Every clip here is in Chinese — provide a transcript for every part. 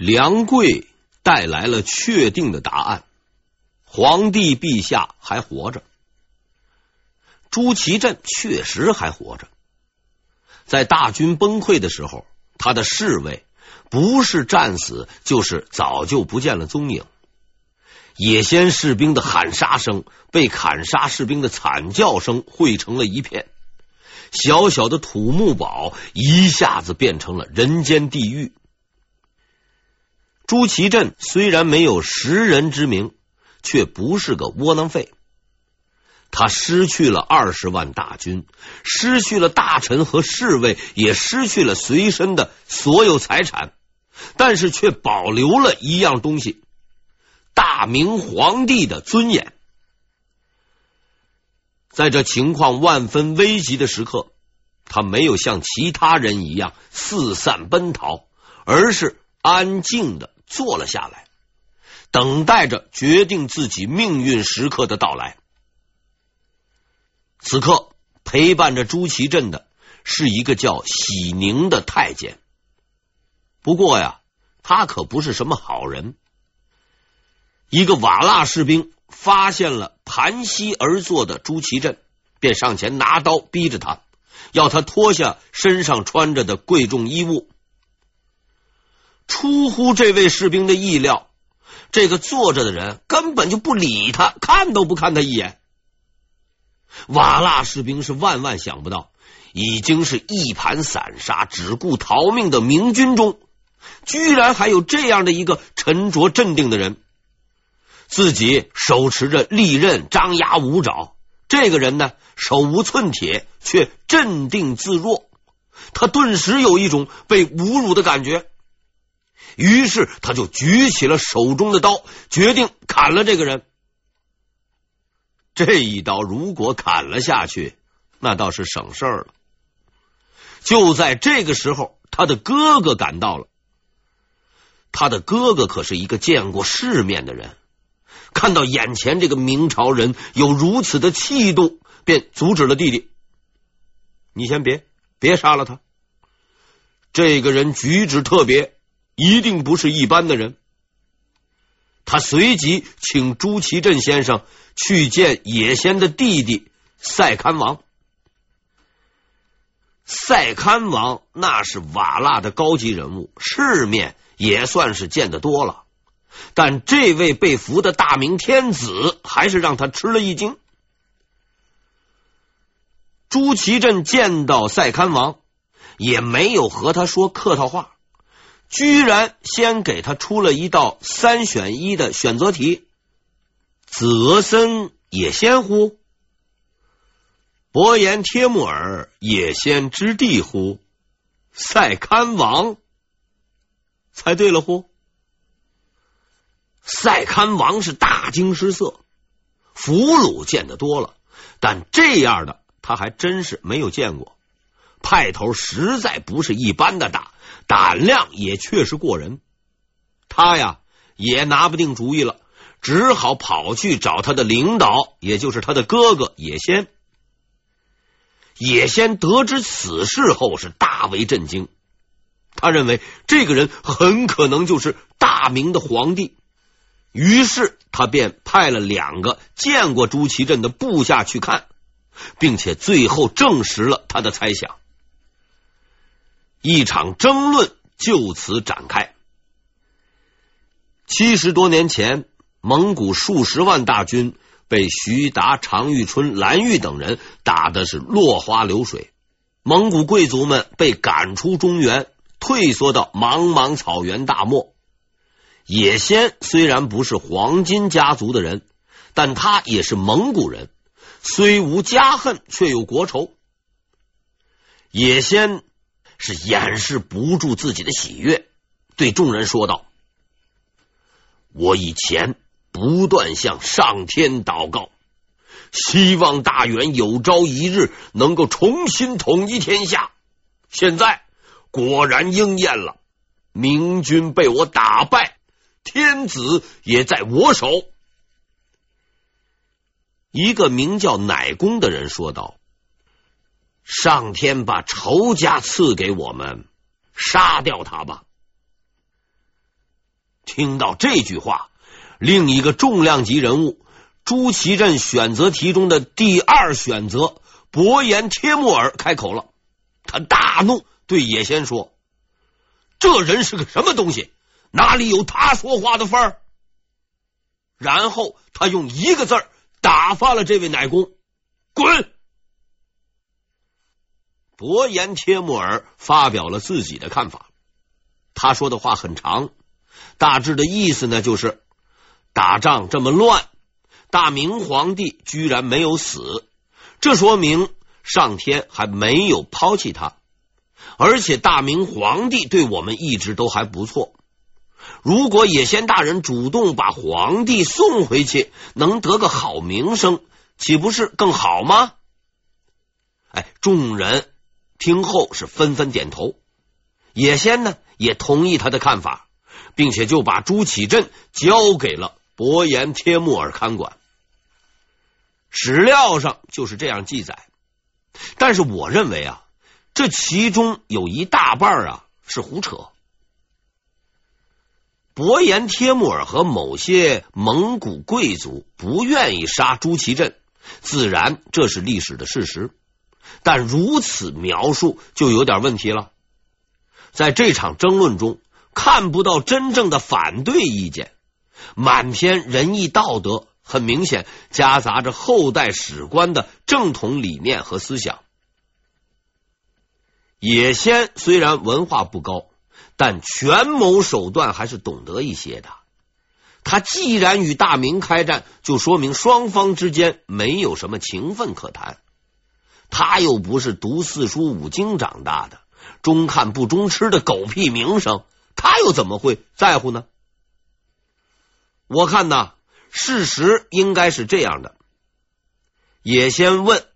梁贵带来了确定的答案：皇帝陛下还活着。朱祁镇确实还活着，在大军崩溃的时候，他的侍卫不是战死，就是早就不见了踪影。野先士兵的喊杀声，被砍杀士兵的惨叫声汇成了一片。小小的土木堡一下子变成了人间地狱。朱祁镇虽然没有识人之明，却不是个窝囊废。他失去了二十万大军，失去了大臣和侍卫，也失去了随身的所有财产，但是却保留了一样东西：大明皇帝的尊严。在这情况万分危急的时刻，他没有像其他人一样四散奔逃，而是安静的坐了下来，等待着决定自己命运时刻的到来。此刻陪伴着朱祁镇的是一个叫喜宁的太监。不过呀，他可不是什么好人。一个瓦剌士兵发现了盘膝而坐的朱祁镇，便上前拿刀逼着他，要他脱下身上穿着的贵重衣物。出乎这位士兵的意料，这个坐着的人根本就不理他，看都不看他一眼。瓦剌士兵是万万想不到，已经是一盘散沙、只顾逃命的明军中，居然还有这样的一个沉着镇定的人。自己手持着利刃，张牙舞爪；这个人呢，手无寸铁，却镇定自若。他顿时有一种被侮辱的感觉，于是他就举起了手中的刀，决定砍了这个人。这一刀如果砍了下去，那倒是省事儿了。就在这个时候，他的哥哥赶到了。他的哥哥可是一个见过世面的人，看到眼前这个明朝人有如此的气度，便阻止了弟弟：“你先别别杀了他，这个人举止特别，一定不是一般的人。”他随即请朱祁镇先生去见野仙的弟弟赛堪王。赛堪王那是瓦剌的高级人物，世面也算是见得多了，但这位被俘的大明天子还是让他吃了一惊。朱祁镇见到赛堪王，也没有和他说客套话。居然先给他出了一道三选一的选择题：子俄参野先乎？伯颜帖木儿野先之地乎？赛堪王猜对了乎？赛堪王是大惊失色，俘虏见得多了，但这样的他还真是没有见过。派头实在不是一般的大。胆量也确实过人，他呀也拿不定主意了，只好跑去找他的领导，也就是他的哥哥野先。野先得知此事后是大为震惊，他认为这个人很可能就是大明的皇帝，于是他便派了两个见过朱祁镇的部下去看，并且最后证实了他的猜想。一场争论就此展开。七十多年前，蒙古数十万大军被徐达、常遇春、蓝玉等人打的是落花流水，蒙古贵族们被赶出中原，退缩到茫茫草原大漠。野先虽然不是黄金家族的人，但他也是蒙古人，虽无家恨，却有国仇。野先。是掩饰不住自己的喜悦，对众人说道：“我以前不断向上天祷告，希望大元有朝一日能够重新统一天下。现在果然应验了，明军被我打败，天子也在我手。”一个名叫乃公的人说道。上天把仇家赐给我们，杀掉他吧！听到这句话，另一个重量级人物朱祁镇选择题中的第二选择伯颜帖木儿开口了。他大怒，对野仙说：“这人是个什么东西？哪里有他说话的份儿？”然后他用一个字打发了这位奶公：“滚！”伯颜帖木儿发表了自己的看法。他说的话很长，大致的意思呢，就是打仗这么乱，大明皇帝居然没有死，这说明上天还没有抛弃他，而且大明皇帝对我们一直都还不错。如果野仙大人主动把皇帝送回去，能得个好名声，岂不是更好吗？哎，众人听后是纷纷点头。野仙呢？也同意他的看法，并且就把朱祁镇交给了伯颜帖木儿看管。史料上就是这样记载，但是我认为啊，这其中有一大半啊是胡扯。伯颜帖木儿和某些蒙古贵族不愿意杀朱祁镇，自然这是历史的事实，但如此描述就有点问题了。在这场争论中，看不到真正的反对意见，满篇仁义道德，很明显夹杂着后代史官的正统理念和思想。野仙虽然文化不高，但权谋手段还是懂得一些的。他既然与大明开战，就说明双方之间没有什么情分可谈。他又不是读四书五经长大的。中看不中吃的狗屁名声，他又怎么会在乎呢？我看呐，事实应该是这样的。野先问：“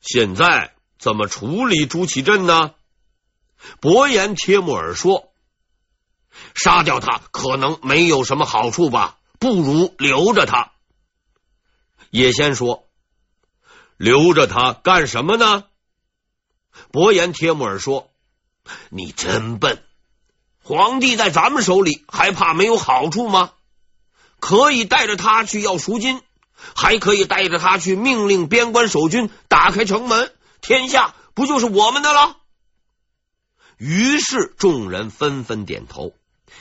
现在怎么处理朱祁镇呢？”伯颜帖木儿说：“杀掉他可能没有什么好处吧，不如留着他。”野先说：“留着他干什么呢？”伯颜帖木儿说：“你真笨！皇帝在咱们手里，还怕没有好处吗？可以带着他去要赎金，还可以带着他去命令边关守军打开城门，天下不就是我们的了？”于是众人纷纷点头。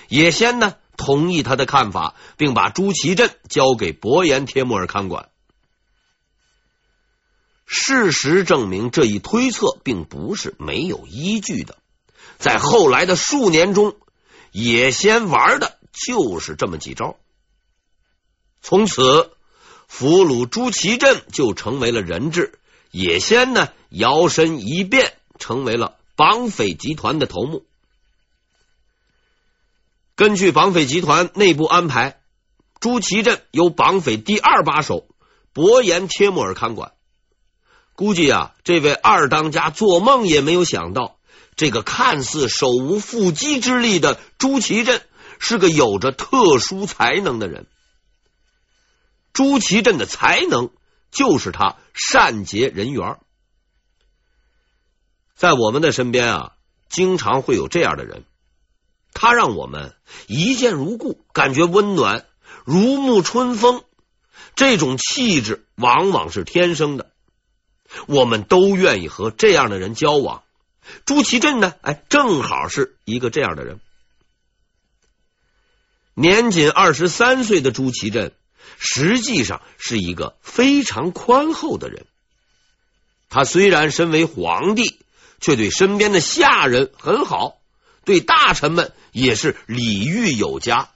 野仙呢，同意他的看法，并把朱祁镇交给伯颜帖木儿看管。事实证明，这一推测并不是没有依据的。在后来的数年中，野仙玩的就是这么几招。从此，俘虏朱祁镇就成为了人质。野仙呢，摇身一变，成为了绑匪集团的头目。根据绑匪集团内部安排，朱祁镇由绑匪第二把手伯颜帖木儿看管。估计啊，这位二当家做梦也没有想到，这个看似手无缚鸡之力的朱祁镇是个有着特殊才能的人。朱祁镇的才能就是他善结人缘。在我们的身边啊，经常会有这样的人，他让我们一见如故，感觉温暖，如沐春风。这种气质往往是天生的。我们都愿意和这样的人交往。朱祁镇呢？哎，正好是一个这样的人。年仅二十三岁的朱祁镇，实际上是一个非常宽厚的人。他虽然身为皇帝，却对身边的下人很好，对大臣们也是礼遇有加。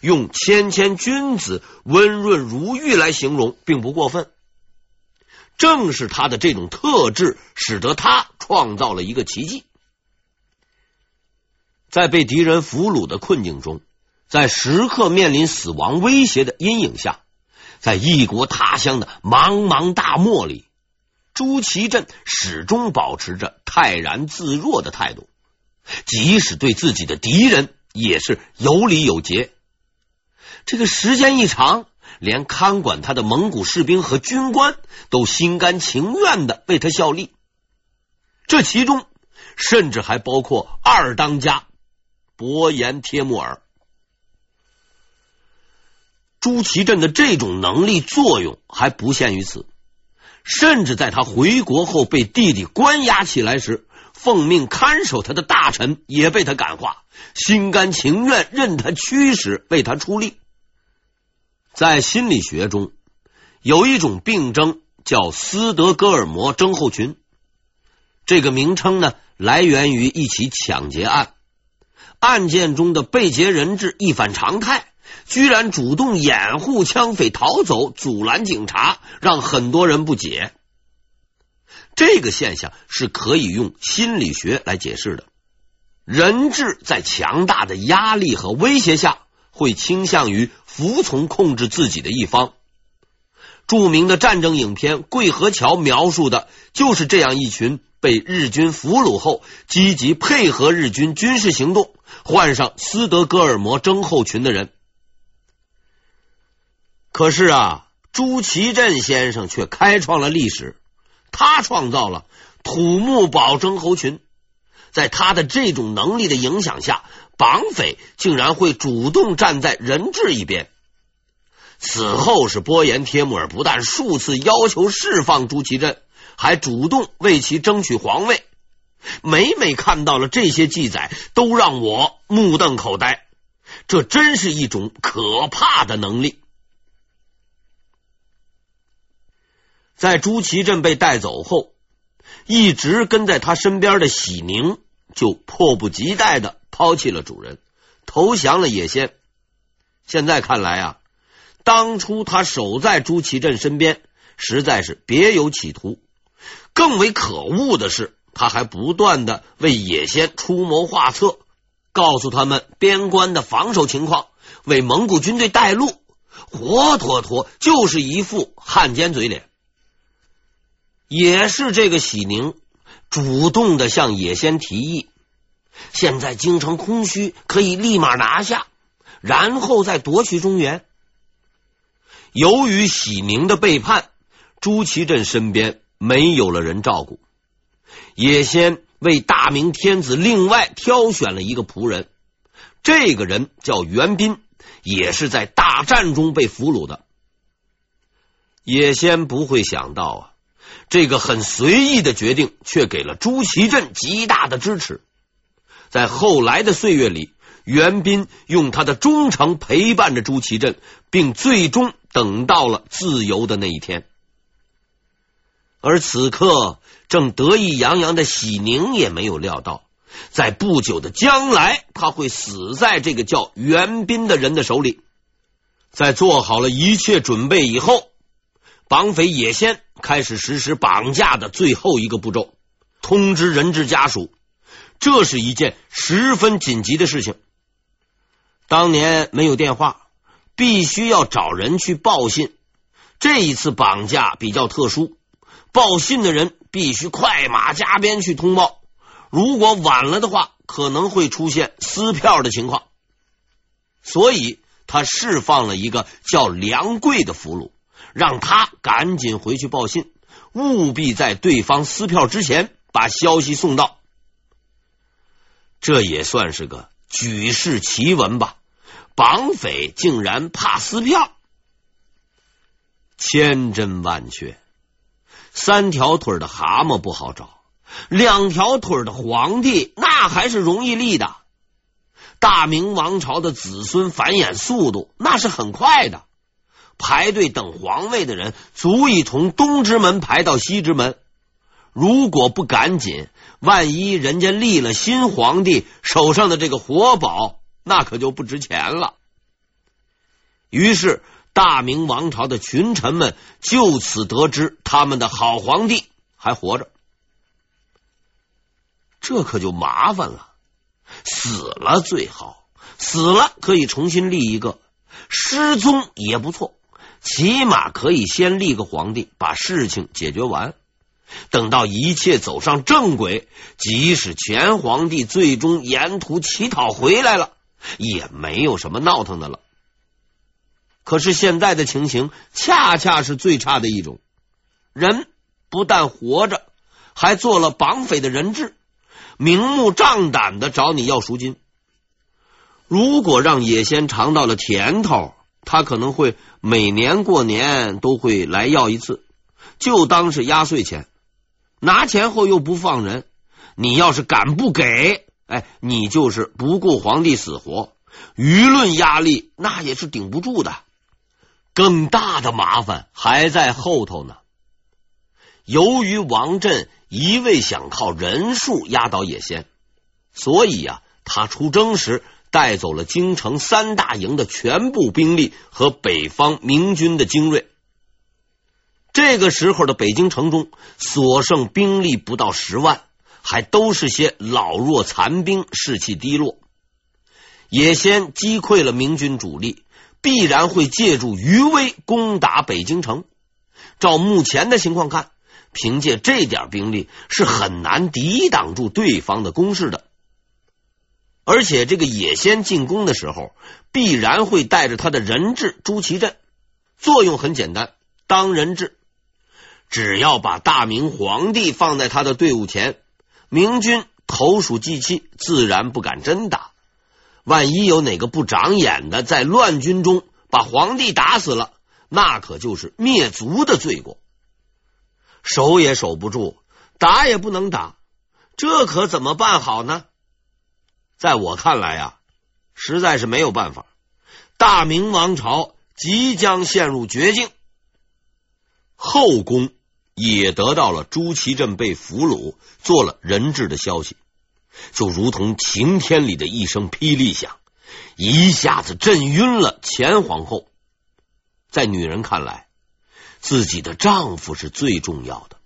用“谦谦君子，温润如玉”来形容，并不过分。正是他的这种特质，使得他创造了一个奇迹。在被敌人俘虏的困境中，在时刻面临死亡威胁的阴影下，在异国他乡的茫茫大漠里，朱祁镇始终保持着泰然自若的态度，即使对自己的敌人也是有礼有节。这个时间一长，连看管他的蒙古士兵和军官都心甘情愿的为他效力，这其中甚至还包括二当家伯颜帖木儿。朱祁镇的这种能力作用还不限于此，甚至在他回国后被弟弟关押起来时，奉命看守他的大臣也被他感化，心甘情愿任他驱使，为他出力。在心理学中，有一种病症叫斯德哥尔摩症候群，这个名称呢，来源于一起抢劫案，案件中的被劫人质一反常态。居然主动掩护枪匪逃走，阻拦警察，让很多人不解。这个现象是可以用心理学来解释的。人质在强大的压力和威胁下，会倾向于服从控制自己的一方。著名的战争影片《桂河桥》描述的就是这样一群被日军俘虏后，积极配合日军军事行动，患上斯德哥尔摩症候群的人。可是啊，朱祁镇先生却开创了历史，他创造了土木堡症候群。在他的这种能力的影响下，绑匪竟然会主动站在人质一边。此后是波颜帖木儿不但数次要求释放朱祁镇，还主动为其争取皇位。每每看到了这些记载，都让我目瞪口呆。这真是一种可怕的能力。在朱祁镇被带走后，一直跟在他身边的喜宁就迫不及待的抛弃了主人，投降了野先。现在看来啊，当初他守在朱祁镇身边，实在是别有企图。更为可恶的是，他还不断的为野先出谋划策，告诉他们边关的防守情况，为蒙古军队带路，活脱脱就是一副汉奸嘴脸。也是这个喜宁主动的向野先提议，现在京城空虚，可以立马拿下，然后再夺取中原。由于喜宁的背叛，朱祁镇身边没有了人照顾，野先为大明天子另外挑选了一个仆人，这个人叫袁斌，也是在大战中被俘虏的。野先不会想到啊。这个很随意的决定，却给了朱祁镇极大的支持。在后来的岁月里，袁斌用他的忠诚陪伴着朱祁镇，并最终等到了自由的那一天。而此刻，正得意洋洋的喜宁也没有料到，在不久的将来，他会死在这个叫袁斌的人的手里。在做好了一切准备以后。绑匪野先开始实施绑架的最后一个步骤，通知人质家属，这是一件十分紧急的事情。当年没有电话，必须要找人去报信。这一次绑架比较特殊，报信的人必须快马加鞭去通报，如果晚了的话，可能会出现撕票的情况。所以他释放了一个叫梁贵的俘虏。让他赶紧回去报信，务必在对方撕票之前把消息送到。这也算是个举世奇闻吧？绑匪竟然怕撕票，千真万确。三条腿的蛤蟆不好找，两条腿的皇帝那还是容易立的。大明王朝的子孙繁衍速度那是很快的。排队等皇位的人足以从东直门排到西直门，如果不赶紧，万一人家立了新皇帝，手上的这个活宝那可就不值钱了。于是，大明王朝的群臣们就此得知他们的好皇帝还活着，这可就麻烦了。死了最好，死了可以重新立一个，失踪也不错。起码可以先立个皇帝，把事情解决完。等到一切走上正轨，即使前皇帝最终沿途乞讨回来了，也没有什么闹腾的了。可是现在的情形恰恰是最差的一种，人不但活着，还做了绑匪的人质，明目张胆的找你要赎金。如果让野仙尝到了甜头，他可能会每年过年都会来要一次，就当是压岁钱。拿钱后又不放人，你要是敢不给，哎，你就是不顾皇帝死活，舆论压力那也是顶不住的。更大的麻烦还在后头呢。由于王振一味想靠人数压倒野先，所以呀、啊，他出征时带走了京城三大营的全部兵力和北方明军的精锐。这个时候的北京城中所剩兵力不到十万，还都是些老弱残兵，士气低落。野先击溃了明军主力。必然会借助余威攻打北京城。照目前的情况看，凭借这点兵力是很难抵挡住对方的攻势的。而且，这个野先进攻的时候，必然会带着他的人质朱祁镇。作用很简单，当人质，只要把大明皇帝放在他的队伍前，明军投鼠忌器，自然不敢真打。万一有哪个不长眼的在乱军中把皇帝打死了，那可就是灭族的罪过。守也守不住，打也不能打，这可怎么办好呢？在我看来啊，实在是没有办法。大明王朝即将陷入绝境。后宫也得到了朱祁镇被俘虏、做了人质的消息。就如同晴天里的一声霹雳响，一下子震晕了前皇后。在女人看来，自己的丈夫是最重要的。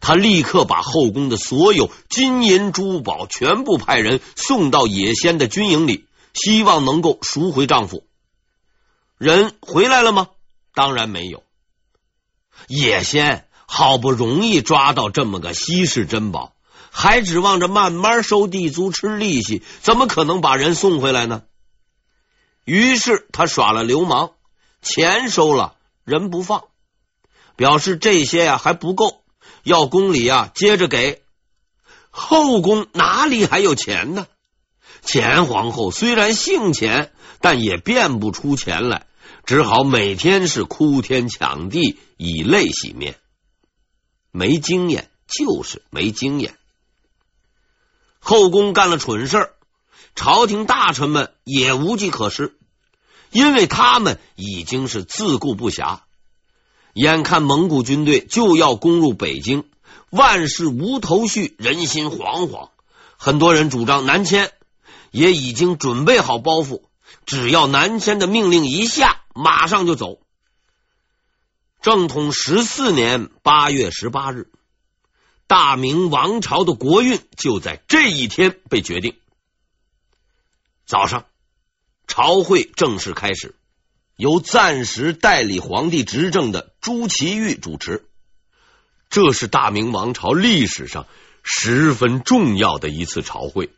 她立刻把后宫的所有金银珠宝全部派人送到野仙的军营里，希望能够赎回丈夫。人回来了吗？当然没有。野先好不容易抓到这么个稀世珍宝。还指望着慢慢收地租吃利息，怎么可能把人送回来呢？于是他耍了流氓，钱收了，人不放，表示这些呀还不够，要宫里呀接着给。后宫哪里还有钱呢？前皇后虽然姓钱，但也变不出钱来，只好每天是哭天抢地，以泪洗面。没经验，就是没经验。后宫干了蠢事儿，朝廷大臣们也无计可施，因为他们已经是自顾不暇。眼看蒙古军队就要攻入北京，万事无头绪，人心惶惶。很多人主张南迁，也已经准备好包袱，只要南迁的命令一下，马上就走。正统十四年八月十八日。大明王朝的国运就在这一天被决定。早上，朝会正式开始，由暂时代理皇帝执政的朱祁钰主持。这是大明王朝历史上十分重要的一次朝会。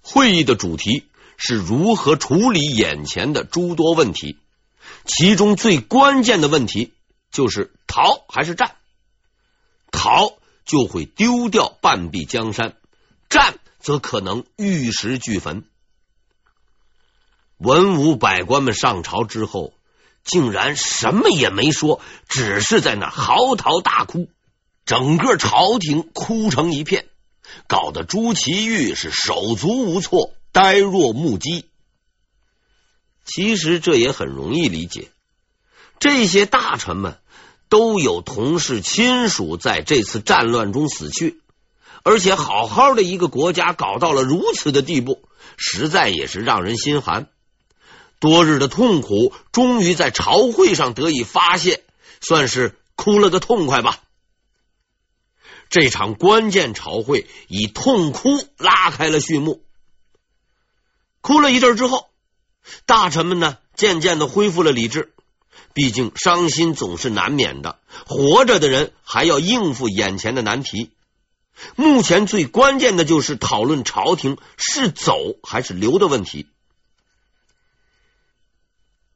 会议的主题是如何处理眼前的诸多问题，其中最关键的问题就是逃还是战？逃。就会丢掉半壁江山，战则可能玉石俱焚。文武百官们上朝之后，竟然什么也没说，只是在那嚎啕大哭，整个朝廷哭成一片，搞得朱祁钰是手足无措，呆若木鸡。其实这也很容易理解，这些大臣们。都有同事亲属在这次战乱中死去，而且好好的一个国家搞到了如此的地步，实在也是让人心寒。多日的痛苦终于在朝会上得以发泄，算是哭了个痛快吧。这场关键朝会以痛哭拉开了序幕。哭了一阵之后，大臣们呢渐渐的恢复了理智。毕竟伤心总是难免的，活着的人还要应付眼前的难题。目前最关键的就是讨论朝廷是走还是留的问题。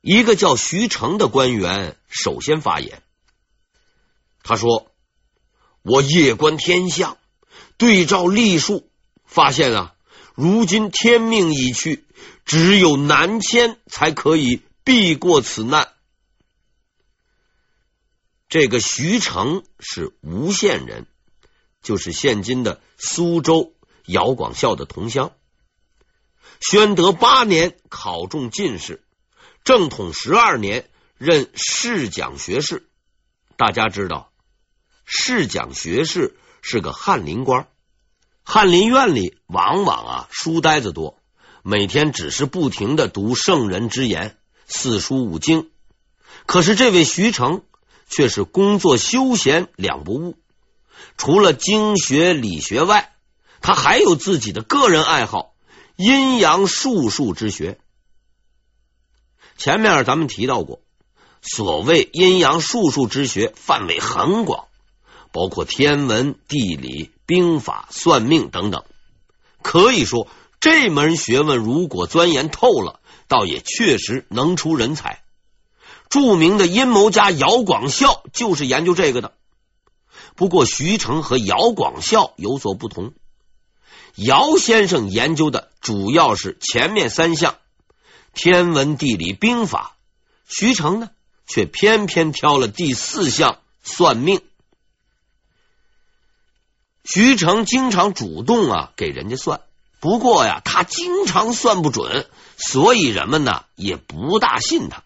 一个叫徐成的官员首先发言，他说：“我夜观天象，对照历数，发现啊，如今天命已去，只有南迁才可以避过此难。这个徐成是吴县人，就是现今的苏州姚广孝的同乡。宣德八年考中进士，正统十二年任侍讲学士。大家知道，侍讲学士是个翰林官。翰林院里往往啊书呆子多，每天只是不停的读圣人之言、四书五经。可是这位徐成却是工作休闲两不误，除了经学理学外，他还有自己的个人爱好——阴阳术数之学。前面咱们提到过，所谓阴阳术数之学范围很广，包括天文、地理。兵法、算命等等，可以说这门学问如果钻研透了，倒也确实能出人才。著名的阴谋家姚广孝就是研究这个的。不过徐成和姚广孝有所不同，姚先生研究的主要是前面三项：天文、地理、兵法；徐成呢，却偏偏挑了第四项算命。徐成经常主动啊给人家算，不过呀，他经常算不准，所以人们呢也不大信他。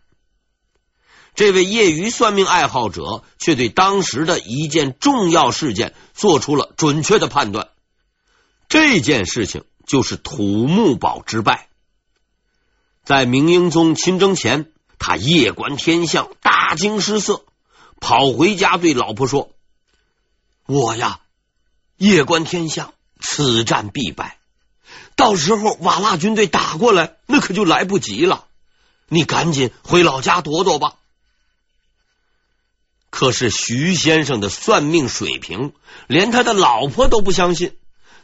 这位业余算命爱好者却对当时的一件重要事件做出了准确的判断。这件事情就是土木堡之败。在明英宗亲征前，他夜观天象，大惊失色，跑回家对老婆说：“我呀。”夜观天象，此战必败。到时候瓦剌军队打过来，那可就来不及了。你赶紧回老家躲躲吧。可是徐先生的算命水平，连他的老婆都不相信。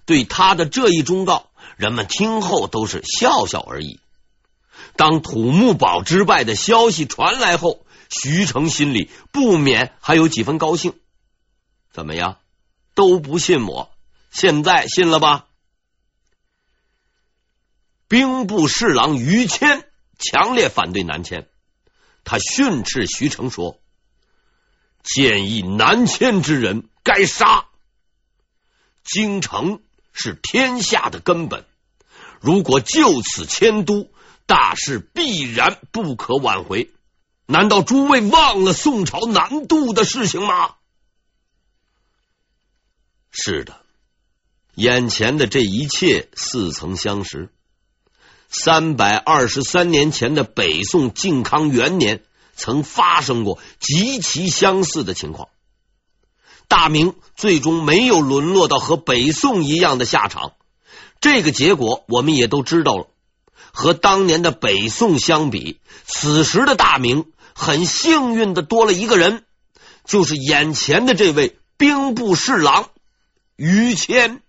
对他的这一忠告，人们听后都是笑笑而已。当土木堡之败的消息传来后，徐成心里不免还有几分高兴。怎么样？都不信我，现在信了吧？兵部侍郎于谦强烈反对南迁，他训斥徐成说：“建议南迁之人该杀。京城是天下的根本，如果就此迁都，大事必然不可挽回。难道诸位忘了宋朝南渡的事情吗？”是的，眼前的这一切似曾相识。三百二十三年前的北宋靖康元年，曾发生过极其相似的情况。大明最终没有沦落到和北宋一样的下场，这个结果我们也都知道了。和当年的北宋相比，此时的大明很幸运的多了一个人，就是眼前的这位兵部侍郎。于谦。